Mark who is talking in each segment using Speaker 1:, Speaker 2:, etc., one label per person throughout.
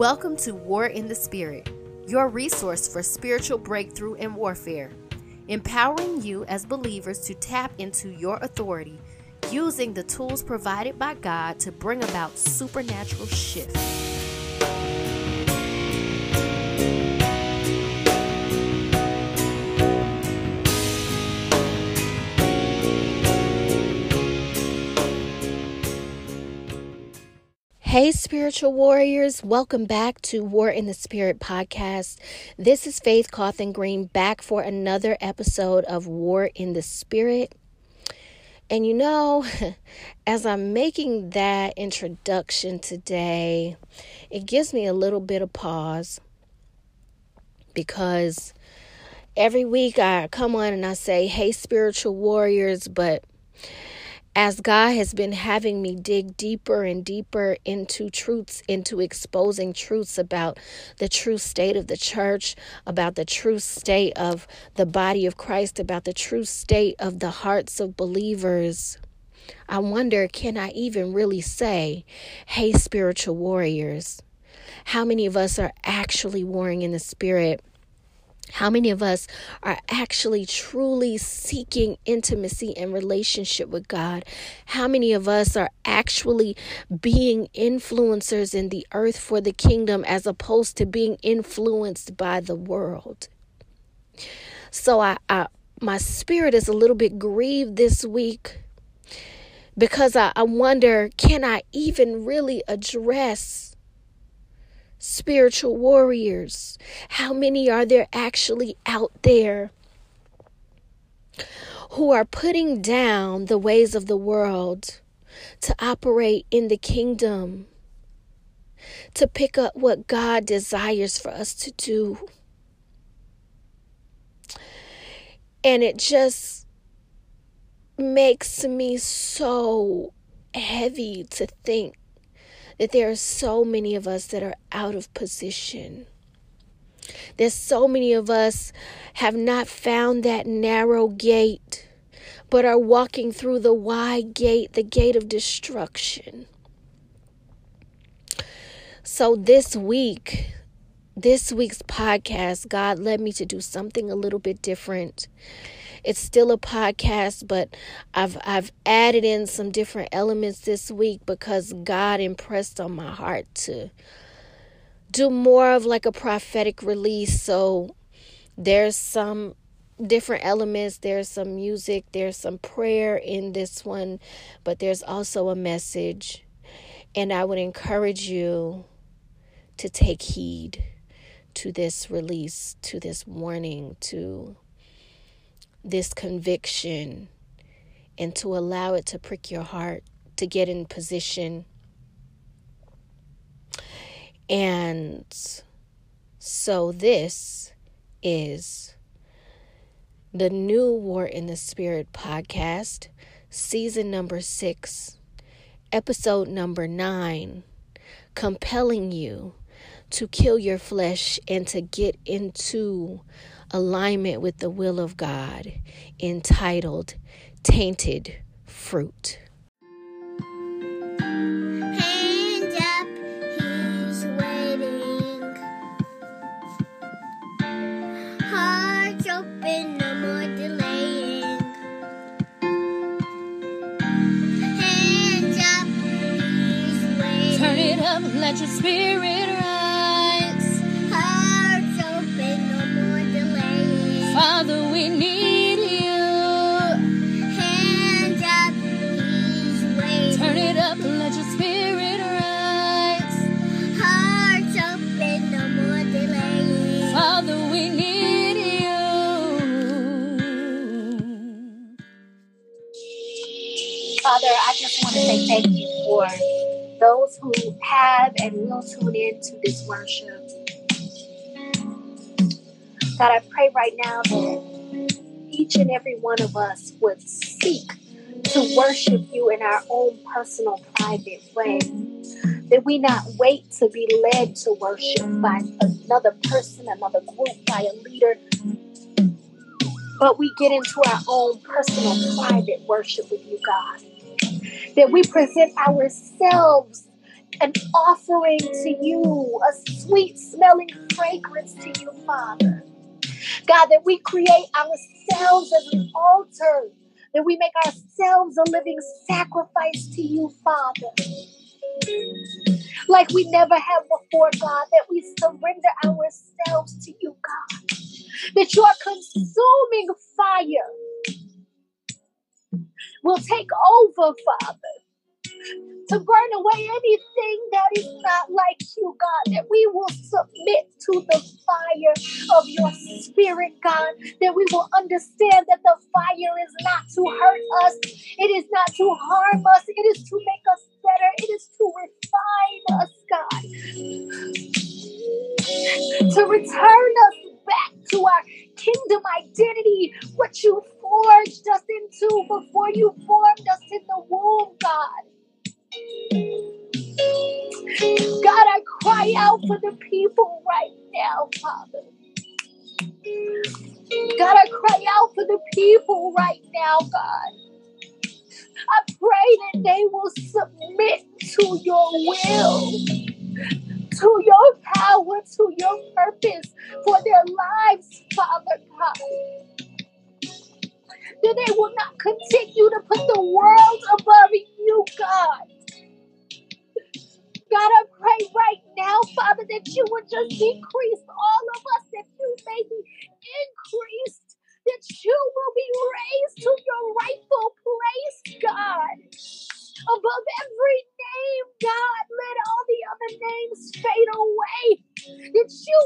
Speaker 1: Welcome to War in the Spirit, your resource for spiritual breakthrough and warfare, empowering you as believers to tap into your authority using the tools provided by God to bring about supernatural shift. Hey, spiritual warriors, welcome back to War in the Spirit podcast. This is Faith Cawthon Green back for another episode of War in the Spirit. And you know, as I'm making that introduction today, it gives me a little bit of pause because every week I come on and I say, Hey, spiritual warriors, but as God has been having me dig deeper and deeper into truths, into exposing truths about the true state of the church, about the true state of the body of Christ, about the true state of the hearts of believers, I wonder can I even really say, hey, spiritual warriors? How many of us are actually warring in the spirit? How many of us are actually truly seeking intimacy and relationship with God? How many of us are actually being influencers in the earth for the kingdom as opposed to being influenced by the world? So I, I my spirit is a little bit grieved this week because I, I wonder can I even really address spiritual warriors? How many are there actually out there who are putting down the ways of the world to operate in the kingdom, to pick up what God desires for us to do? And it just makes me so heavy to think that there are so many of us that are out of position. There's so many of us have not found that narrow gate, but are walking through the wide gate, the gate of destruction. So this week, this week's podcast, God led me to do something a little bit different. It's still a podcast, but I've I've added in some different elements this week because God impressed on my heart to do more of like a prophetic release. So there's some different elements. There's some music, there's some prayer in this one, but there's also a message. And I would encourage you to take heed to this release, to this warning, to this conviction and to allow it to prick your heart to get in position. And so, this is the new War in the Spirit podcast, season number six, episode number nine, compelling you to kill your flesh and to get into alignment with the will of God, entitled Tainted Fruit.
Speaker 2: Hands up, he's
Speaker 3: Father, we need you.
Speaker 2: Hands up, he's waiting.
Speaker 3: Turn it up, and let your spirit rise.
Speaker 2: Hearts open, no more delaying.
Speaker 3: Father, we need you.
Speaker 1: Father, I just want to say thank you for those who have and will tune in to this worship. God, I pray right now that each and every one of us would seek to worship you in our own personal, private way. That we not wait to be led to worship by another person, another group, by a leader, but we get into our own personal, private worship with you, God. That we present ourselves
Speaker 4: an offering to you, a sweet smelling fragrance to you, Father. God, that we create ourselves as an altar, that we make ourselves a living sacrifice to you, Father. Like we never have before, God, that we surrender ourselves to you, God. That your consuming fire will take over, Father to burn away anything that is not like you, God, that we will submit to the fire of your spirit, God, that we will understand that the fire is not to hurt us, it is not to harm us, it is to make us better, it is to refine us, God, to return us back to our kingdom identity, what you forged us into before you formed us in the womb, God. God, I cry out for the people right now, Father. God, I cry out for the people right now, God. I pray that they will submit to your will, to your power, to your purpose for their lives, Father God. That they will not continue to put the world above That you would just mm. decrease all of us, that you may be increased, that you will be raised to your rightful place, God. Above every name, God, let all the other names fade away, that you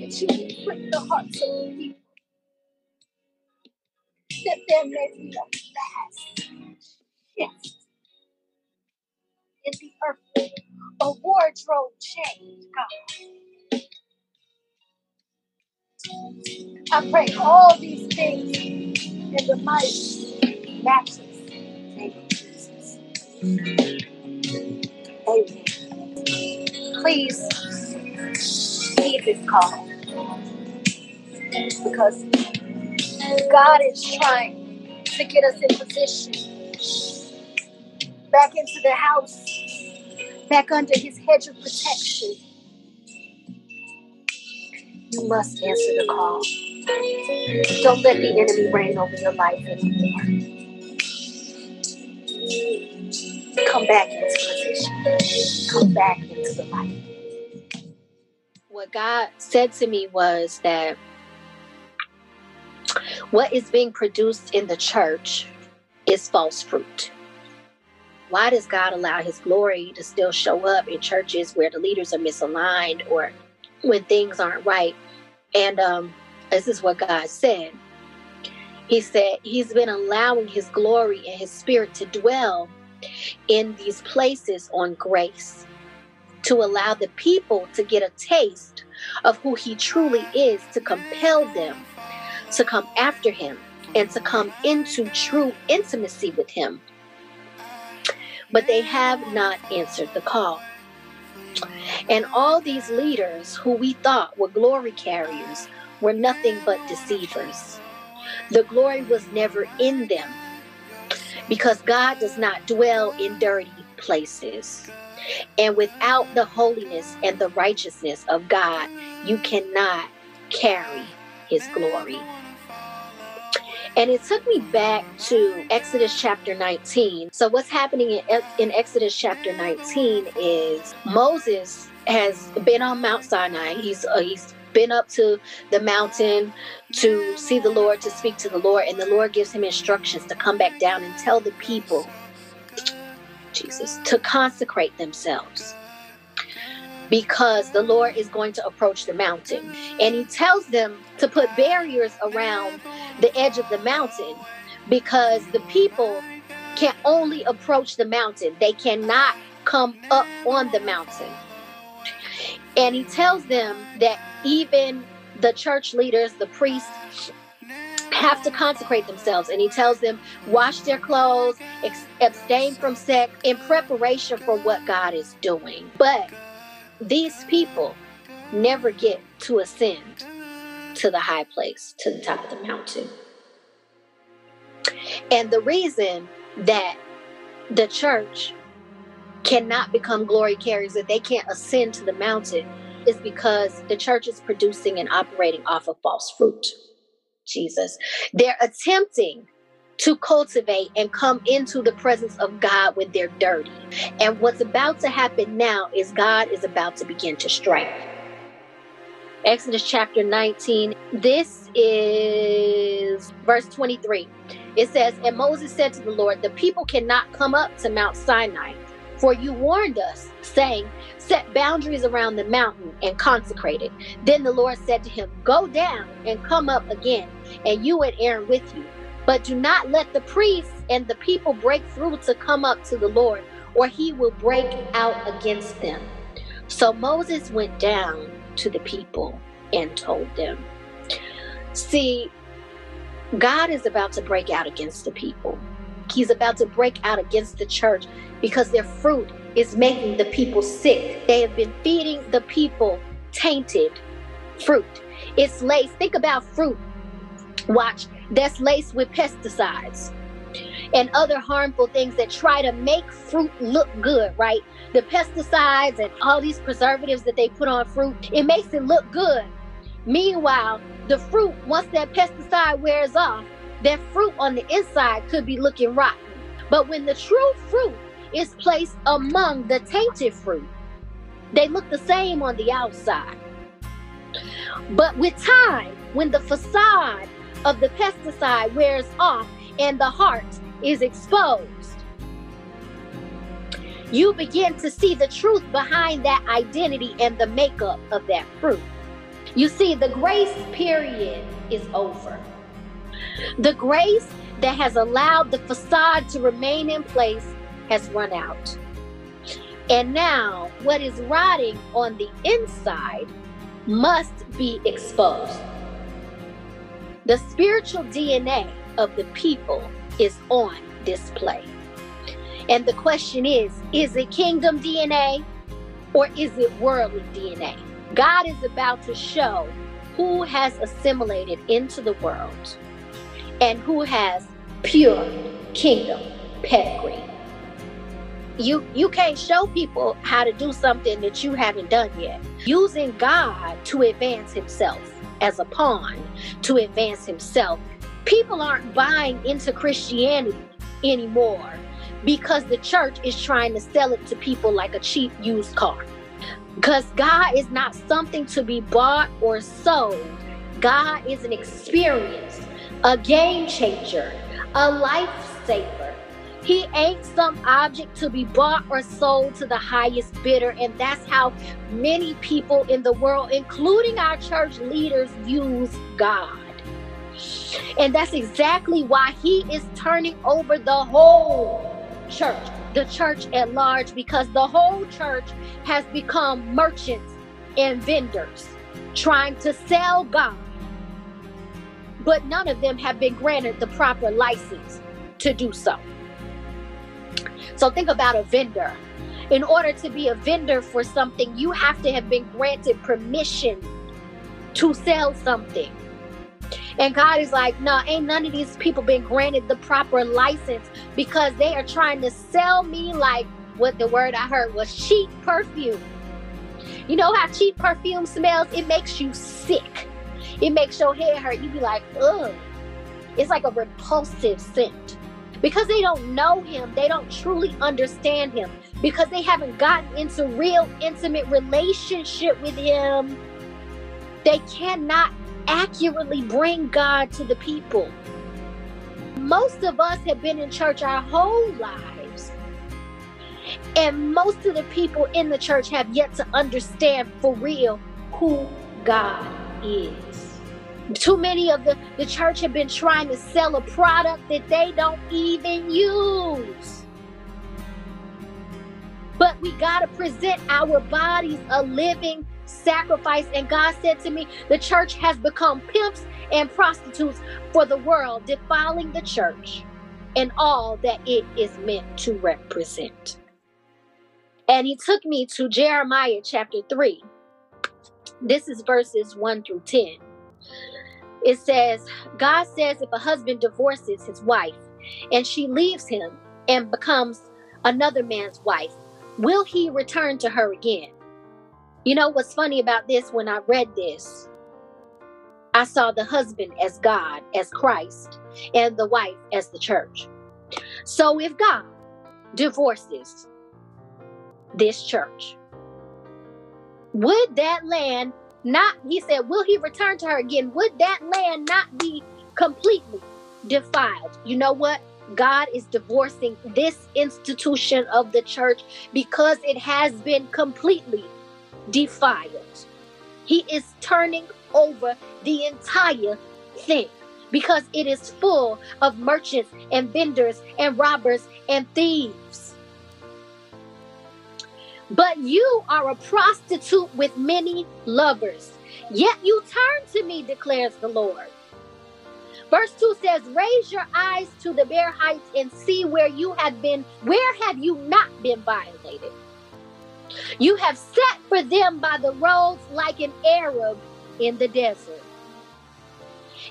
Speaker 4: that you will prick the hearts of people.
Speaker 5: there may be a vast shift in the earth, a wardrobe change, God. I pray all these things in the mighty, matchless name of Jesus. Amen. Please heed this call because God is trying to get us in position back into the house, back under his hedge of protection. You must answer the call. Don't let the enemy reign over your life anymore. Come back into position. Come back into the light.
Speaker 4: What God said to me was that what is being produced in the church is false fruit. Why does God allow his glory to still show up in churches where the leaders are misaligned or when things aren't right? And um, this is what God said. He said he's been allowing his glory and his spirit to dwell in these places on grace to allow the people to get a taste of who he truly is to compel them to come after him and to come into true intimacy with him. But they have not answered the call. And all these leaders who we thought were glory carriers were nothing but deceivers. The glory was never in them because God does not dwell in dirty places. And without the holiness and the righteousness of God, you cannot carry his glory. And it took me back to Exodus chapter 19. So, what's happening in, in Exodus chapter 19 is Moses has been on Mount Sinai. He's uh, he's been up to the mountain to see the Lord, to speak to the Lord, and the Lord gives him instructions to come back down and tell the people, Jesus, to consecrate themselves because the Lord is going to approach the mountain. And he tells them to put barriers around the edge of the mountain because the people can only approach the mountain, they cannot come up on the mountain. And he tells them that even the church leaders, the priests, have to consecrate themselves. And he tells them, wash their clothes, abstain from sex in preparation for what God is doing. But these people never get to ascend to the high place, to the top of the mountain. And the reason that the church cannot become glory carriers, that they can't ascend to the mountain, is because the church is producing and operating off of false fruit. Jesus. They're attempting to cultivate and come into the presence of God when they're dirty. And what's about to happen now is God is about to begin to strike. Exodus chapter 19. This is verse 23. It says, And Moses said to the Lord, The people cannot come up to Mount Sinai, for you warned us, saying, Set boundaries around the mountain and consecrate it. Then the Lord said to him, Go down and come up again, and you and Aaron with you. But do not let the priests and the people break through to come up to the Lord, or he will break out against them. So Moses went down to the people and told them. See, God is about to break out against the people. He's about to break out against the church because their fruit is making the people sick. They have been feeding the people tainted fruit. It's laced. Think about fruit. Watch, that's laced with pesticides and other harmful things that try to make fruit look good, right? The pesticides and all these preservatives that they put on fruit, it makes it look good. Meanwhile, the fruit, once that pesticide wears off, that fruit on the inside could be looking rotten. But when the true fruit is placed among the tainted fruit, they look the same on the outside. But with time, when the facade of the pesticide wears off and the heart is exposed, you begin to see the truth behind that identity and the makeup of that fruit. You see, the grace period is over. The grace that has allowed the facade to remain in place has run out. And now, what is rotting on the inside must be exposed. The spiritual DNA of the people is on display. And the question is is it kingdom DNA or is it worldly DNA? God is about to show who has assimilated into the world and who has pure kingdom pedigree. You you can't show people how to do something that you haven't done yet. Using God to advance himself as a pawn to advance himself. People aren't buying into Christianity anymore because the church is trying to sell it to people like a cheap used car. Because God is not something to be bought or sold. God is an experience, a game changer, a lifesaver. He ain't some object to be bought or sold to the highest bidder. And that's how many people in the world, including our church leaders, use God. And that's exactly why he is turning over the whole church, the church at large, because the whole church has become merchants and vendors trying to sell God. But none of them have been granted the proper license to do so. So think about a vendor. In order to be a vendor for something, you have to have been granted permission to sell something. And God is like, no, ain't none of these people been granted the proper license because they are trying to sell me like what the word I heard was cheap perfume. You know how cheap perfume smells? It makes you sick. It makes your head hurt. You be like, ugh. It's like a repulsive scent. Because they don't know him, they don't truly understand him. Because they haven't gotten into real intimate relationship with him, they cannot accurately bring God to the people. Most of us have been in church our whole lives. And most of the people in the church have yet to understand for real who God is. Too many of the, the church have been trying to sell a product that they don't even use. But we got to present our bodies a living sacrifice. And God said to me, the church has become pimps and prostitutes for the world, defiling the church and all that it is meant to represent. And he took me to Jeremiah chapter 3. This is verses 1 through 10. It says, God says, if a husband divorces his wife and she leaves him and becomes another man's wife, will he return to her again? You know what's funny about this? When I read this, I saw the husband as God, as Christ, and the wife as the church. So if God divorces this church, would that land not, he said, will he return to her again? Would that land not be completely defiled? You know what? God is divorcing this institution of the church because it has been completely defiled. He is turning over the entire thing because it is full of merchants and vendors and robbers and thieves. But you are a prostitute with many lovers, yet you turn to me, declares the Lord. Verse 2 says, Raise your eyes to the bare heights and see where you have been, where have you not been violated? You have sat for them by the roads like an Arab in the desert.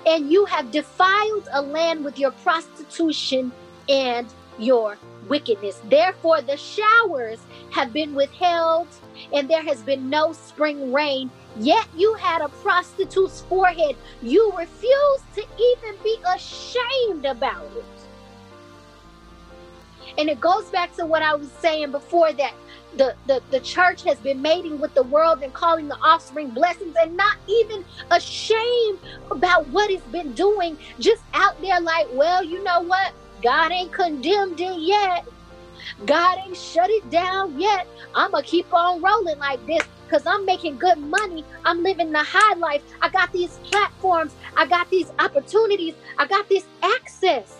Speaker 4: And you have defiled a land with your prostitution and your wickedness. Therefore, the showers have been withheld, and there has been no spring rain. Yet you had a prostitute's forehead. You refused to even be ashamed about it. And it goes back to what I was saying before that the, the, the church has been mating with the world and calling the offspring blessings and not even ashamed about what it's been doing, just out there like, well, you know what? God ain't condemned it yet. God ain't shut it down yet. I'm going to keep on rolling like this because I'm making good money. I'm living the high life. I got these platforms. I got these opportunities. I got this access.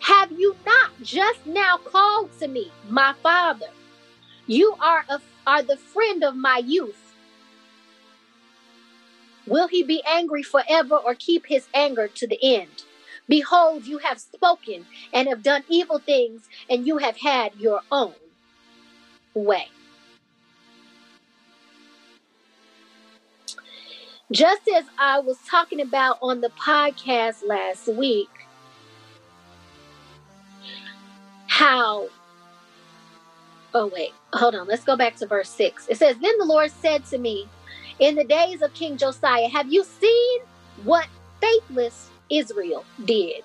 Speaker 4: Have you not just now called to me, my father? You are, a, are the friend of my youth. Will he be angry forever or keep his anger to the end? Behold, you have spoken and have done evil things, and you have had your own way. Just as I was talking about on the podcast last week, how, oh, wait, hold on, let's go back to verse 6. It says, Then the Lord said to me, In the days of King Josiah, have you seen what faithless Israel did?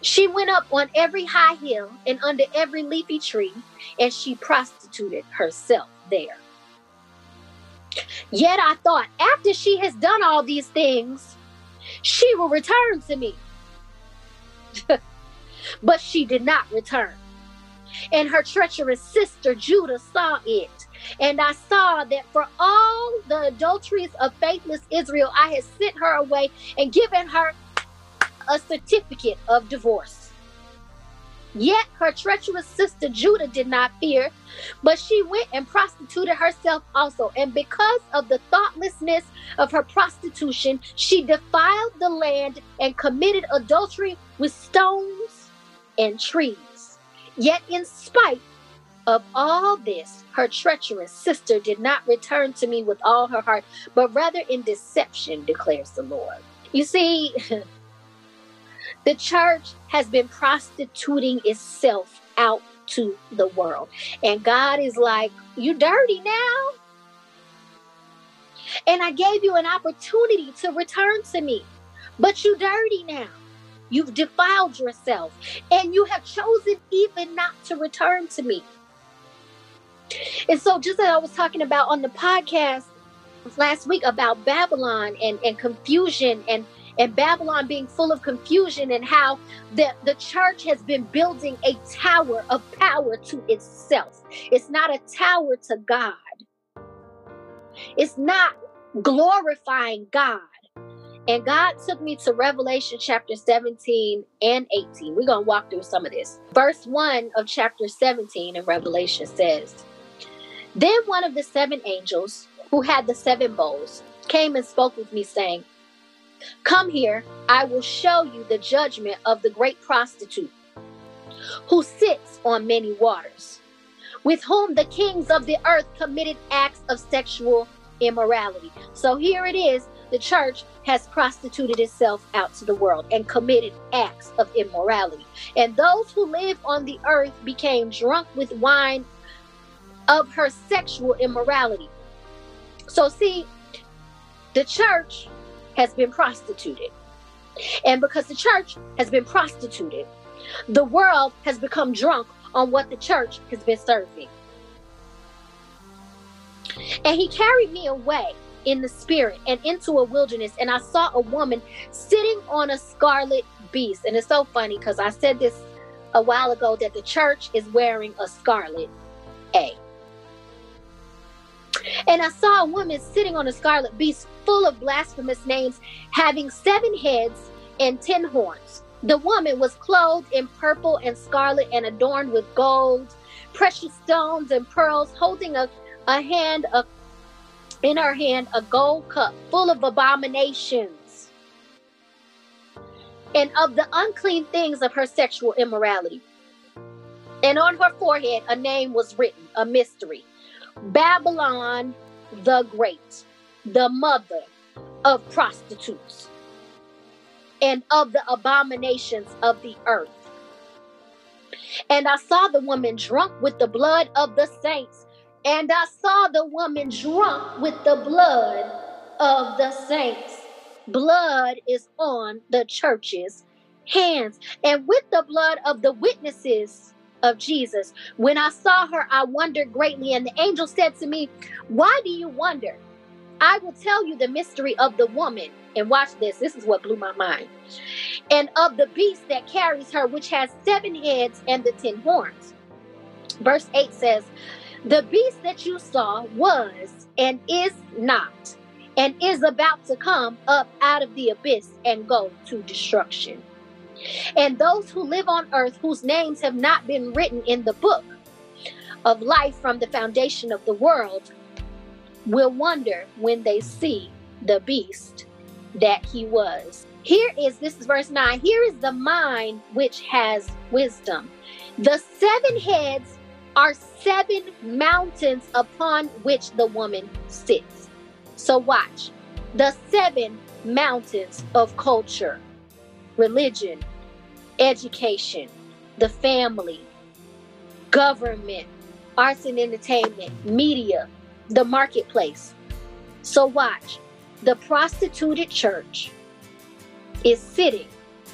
Speaker 4: She went up on every high hill and under every leafy tree, and she prostituted herself there. Yet I thought, after she has done all these things, she will return to me. but she did not return. And her treacherous sister Judah saw it. And I saw that for all the adulteries of faithless Israel, I had sent her away and given her a certificate of divorce. Yet her treacherous sister Judah did not fear, but she went and prostituted herself also. And because of the thoughtlessness of her prostitution, she defiled the land and committed adultery with stones and trees. Yet, in spite of all this, her treacherous sister did not return to me with all her heart, but rather in deception, declares the Lord. You see, The church has been prostituting itself out to the world. And God is like, You dirty now? And I gave you an opportunity to return to me, but you dirty now. You've defiled yourself, and you have chosen even not to return to me. And so, just as I was talking about on the podcast last week about Babylon and, and confusion and and Babylon being full of confusion and how the, the church has been building a tower of power to itself. It's not a tower to God. It's not glorifying God. And God took me to Revelation chapter 17 and 18. We're going to walk through some of this. Verse 1 of chapter 17 of Revelation says, Then one of the seven angels who had the seven bowls came and spoke with me, saying, Come here, I will show you the judgment of the great prostitute who sits on many waters, with whom the kings of the earth committed acts of sexual immorality. So here it is the church has prostituted itself out to the world and committed acts of immorality. And those who live on the earth became drunk with wine of her sexual immorality. So, see, the church has been prostituted. And because the church has been prostituted, the world has become drunk on what the church has been serving. And he carried me away in the spirit and into a wilderness, and I saw a woman sitting on a scarlet beast. And it's so funny because I said this a while ago that the church is wearing a scarlet A. And I saw a woman sitting on a scarlet beast full of blasphemous names, having seven heads and ten horns. The woman was clothed in purple and scarlet and adorned with gold, precious stones, and pearls, holding a, a hand a, in her hand a gold cup full of abominations and of the unclean things of her sexual immorality. And on her forehead a name was written, a mystery Babylon the Great, the mother of prostitutes and of the abominations of the earth. And I saw the woman drunk with the blood of the saints. And I saw the woman drunk with the blood of the saints. Blood is on the church's hands. And with the blood of the witnesses of Jesus. When I saw her, I wondered greatly, and the angel said to me, Why do you wonder? I will tell you the mystery of the woman. And watch this, this is what blew my mind. And of the beast that carries her, which has seven heads and the ten horns. Verse 8 says, The beast that you saw was and is not, and is about to come up out of the abyss and go to destruction. And those who live on earth whose names have not been written in the book of life from the foundation of the world will wonder when they see the beast that he was. Here is this is verse 9. Here is the mind which has wisdom. The seven heads are seven mountains upon which the woman sits. So watch. The seven mountains of culture, religion, education, the family, government, arts and entertainment, media, the marketplace. So watch. The prostituted church is sitting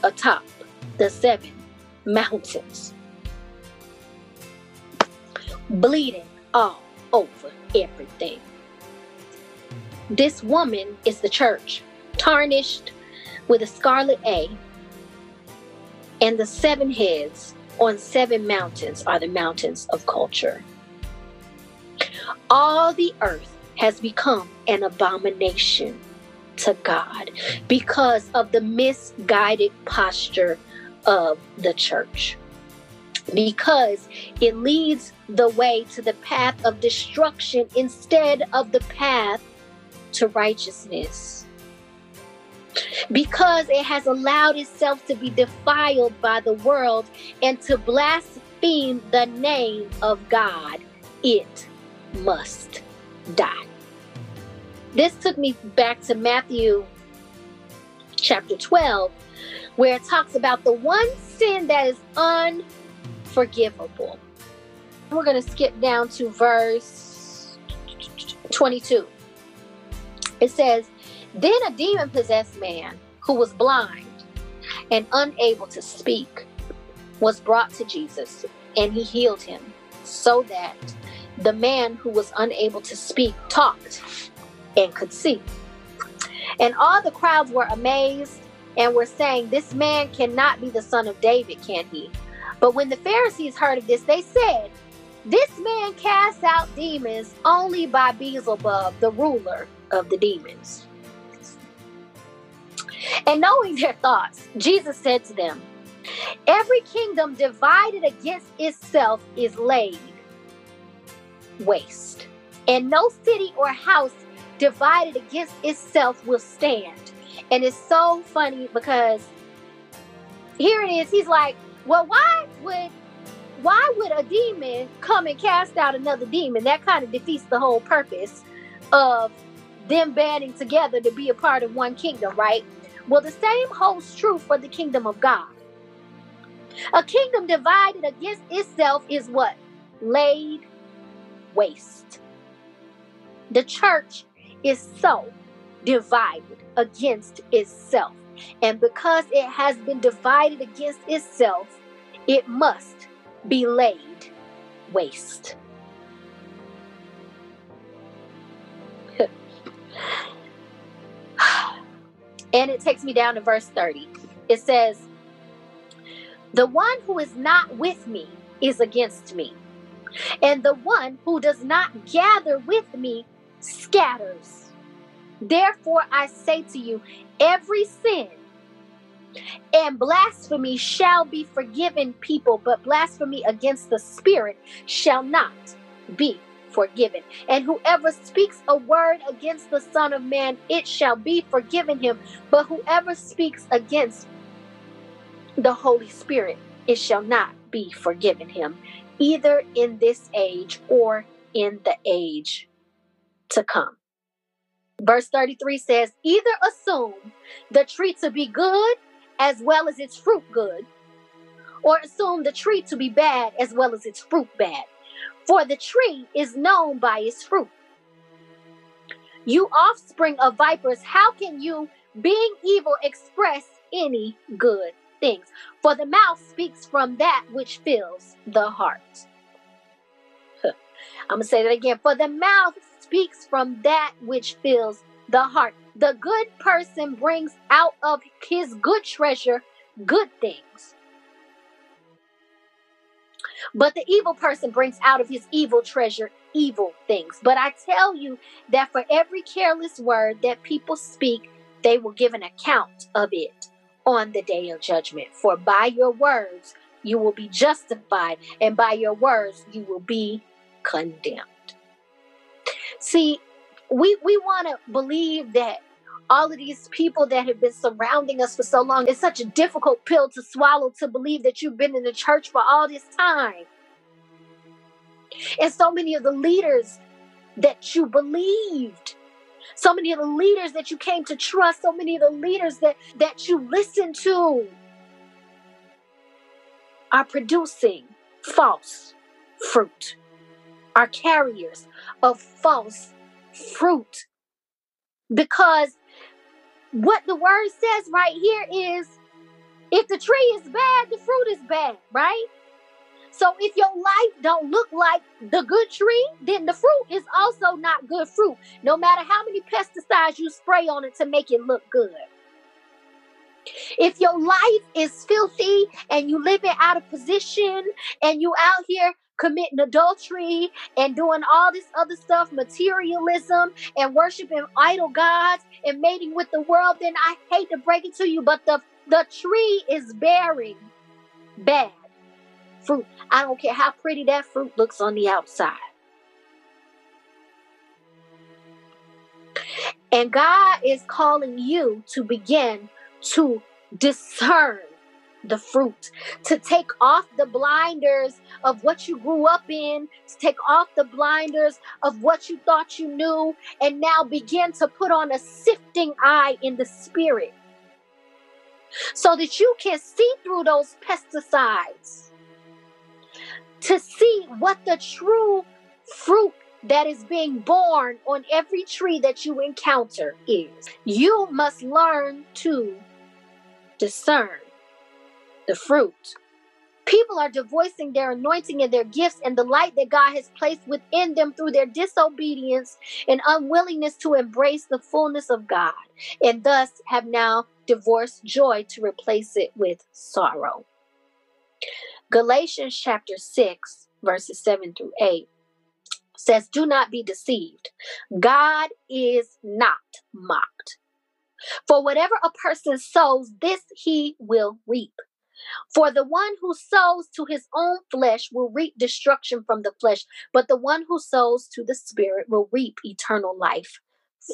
Speaker 4: atop the seven mountains, bleeding all over everything. This woman is the church, tarnished with a scarlet A, and the seven heads on seven mountains are the mountains of culture. All the earth has become an abomination to God because of the misguided posture of the church. Because it leads the way to the path of destruction instead of the path to righteousness. Because it has allowed itself to be defiled by the world and to blaspheme the name of God, it must die. This took me back to Matthew chapter 12, where it talks about the one sin that is unforgivable. We're going to skip down to verse 22. It says, Then a demon possessed man who was blind and unable to speak was brought to Jesus, and he healed him, so that the man who was unable to speak talked and could see. And all the crowds were amazed and were saying, This man cannot be the son of David, can he? But when the Pharisees heard of this, they said, This man casts out demons only by Beelzebub, the ruler of the demons. And knowing their thoughts, Jesus said to them, Every kingdom divided against itself is laid waste, and no city or house divided against itself will stand. And it's so funny because here it is. He's like, well, why would why would a demon come and cast out another demon? That kind of defeats the whole purpose of them banding together to be a part of one kingdom, right? Well, the same holds true for the kingdom of God. A kingdom divided against itself is what? Laid waste. The church is so divided against itself. And because it has been divided against itself, it must be laid waste. And it takes me down to verse 30. It says, The one who is not with me is against me, and the one who does not gather with me scatters. Therefore, I say to you, every sin and blasphemy shall be forgiven people, but blasphemy against the Spirit shall not be forgiven. And whoever speaks a word against the Son of Man, it shall be forgiven him. But whoever speaks against the Holy Spirit, it shall not be forgiven him, either in this age or in the age to come. Verse 33 says, Either assume the tree to be good as well as its fruit good, or assume the tree to be bad as well as its fruit bad. For the tree is known by its fruit. You offspring of vipers, how can you, being evil, express any good things? For the mouth speaks from that which fills the heart. I'm going to say that again. For the mouth speaks from that which fills the heart. The good person brings out of his good treasure good things. But the evil person brings out of his evil treasure evil things. But I tell you that for every careless word that people speak, they will give an account of it on the day of judgment. For by your words you will be justified, and by your words you will be condemned. See, we we want to believe that all of these people that have been surrounding us for so long. It's such a difficult pill to swallow to believe that you've been in the church for all this time. And so many of the leaders that you believed so many of the leaders that you came to trust so many of the leaders that that you listened to are producing false fruit are carriers of false fruit. Because what the word says right here is if the tree is bad the fruit is bad right? So if your life don't look like the good tree then the fruit is also not good fruit. No matter how many pesticides you spray on it to make it look good. If your life is filthy and you living out of position and you out here committing adultery and doing all this other stuff, materialism and worshiping idol gods and mating with the world, then I hate to break it to you, but the the tree is bearing bad fruit. I don't care how pretty that fruit looks on the outside. And God is calling you to begin to discern the fruit, to take off the blinders of what you grew up in, to take off the blinders of what you thought you knew, and now begin to put on a sifting eye in the spirit so that you can see through those pesticides to see what the true fruit that is being borne on every tree that you encounter is. You must learn to discern the fruit. People are divorcing their anointing and their gifts and the light that God has placed within them through their disobedience and unwillingness to embrace the fullness of God, and thus have now divorced joy to replace it with sorrow. Galatians chapter 6, verses 7 through 8 says, Do not be deceived. God is not mocked. For whatever a person sows, this he will reap. For the one who sows to his own flesh will reap destruction from the flesh, but the one who sows to the Spirit will reap eternal life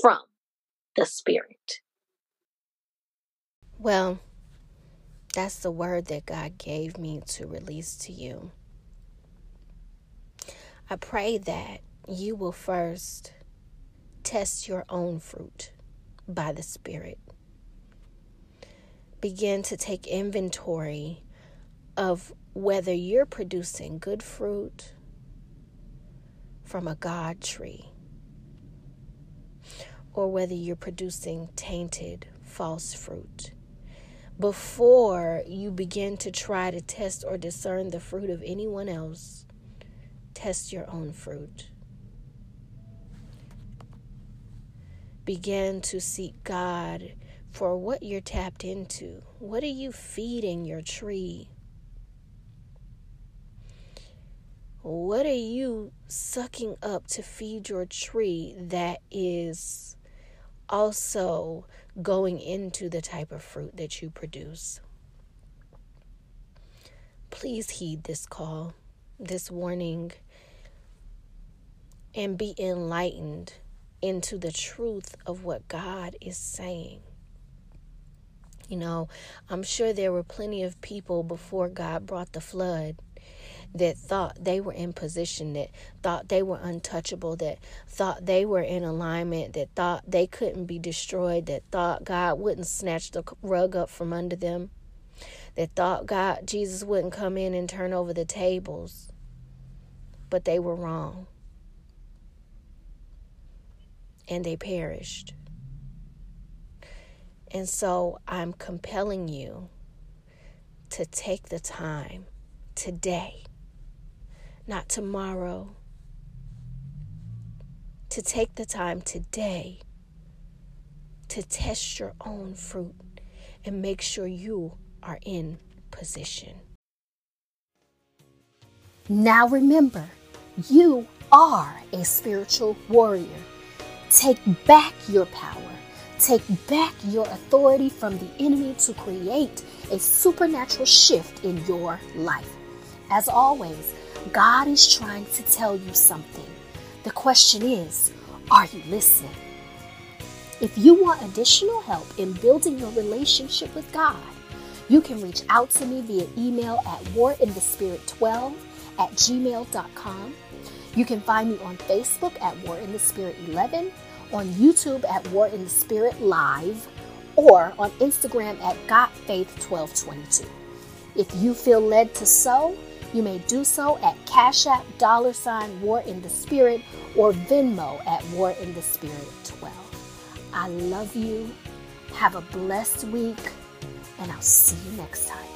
Speaker 4: from the Spirit.
Speaker 1: Well, that's the word that God gave me to release to you. I pray that you will first test your own fruit by the Spirit. Begin to take inventory of whether you're producing good fruit from a God tree or whether you're producing tainted, false fruit. Before you begin to try to test or discern the fruit of anyone else, test your own fruit. begin to seek God for what you're tapped into. What are you feeding your tree? What are you sucking up to feed your tree that is also going into the type of fruit that you produce? Please heed this call, this warning, and be enlightened into the truth of what God is saying. You know, I'm sure there were plenty of people before God brought the flood that thought they were in position, that thought they were untouchable, that thought they were in alignment, that thought they couldn't be destroyed, that thought God wouldn't snatch the rug up from under them, that thought God, Jesus wouldn't come in and turn over the tables. But they were wrong and they perished. And so I'm compelling you to take the time today, not tomorrow, to take the time today to test your own fruit and make sure you are in position.
Speaker 6: Now remember, you are a spiritual warrior. Take back your power.
Speaker 4: Take back your authority from the enemy to create a supernatural shift in your life. As always, God is trying to tell you something. The question is, are you listening? If you want additional help in building your relationship with God, you can reach out to me via email at warinthespirit12 at gmail.com. You can find me on Facebook at War in the Spirit 11, on YouTube at War in the Spirit Live, or on Instagram at GotFaith1222. If you feel led to sow, you may do so at Cash App dollar sign War in the Spirit or Venmo at War in the Spirit 12. I love you. Have a blessed week, and I'll see you next time.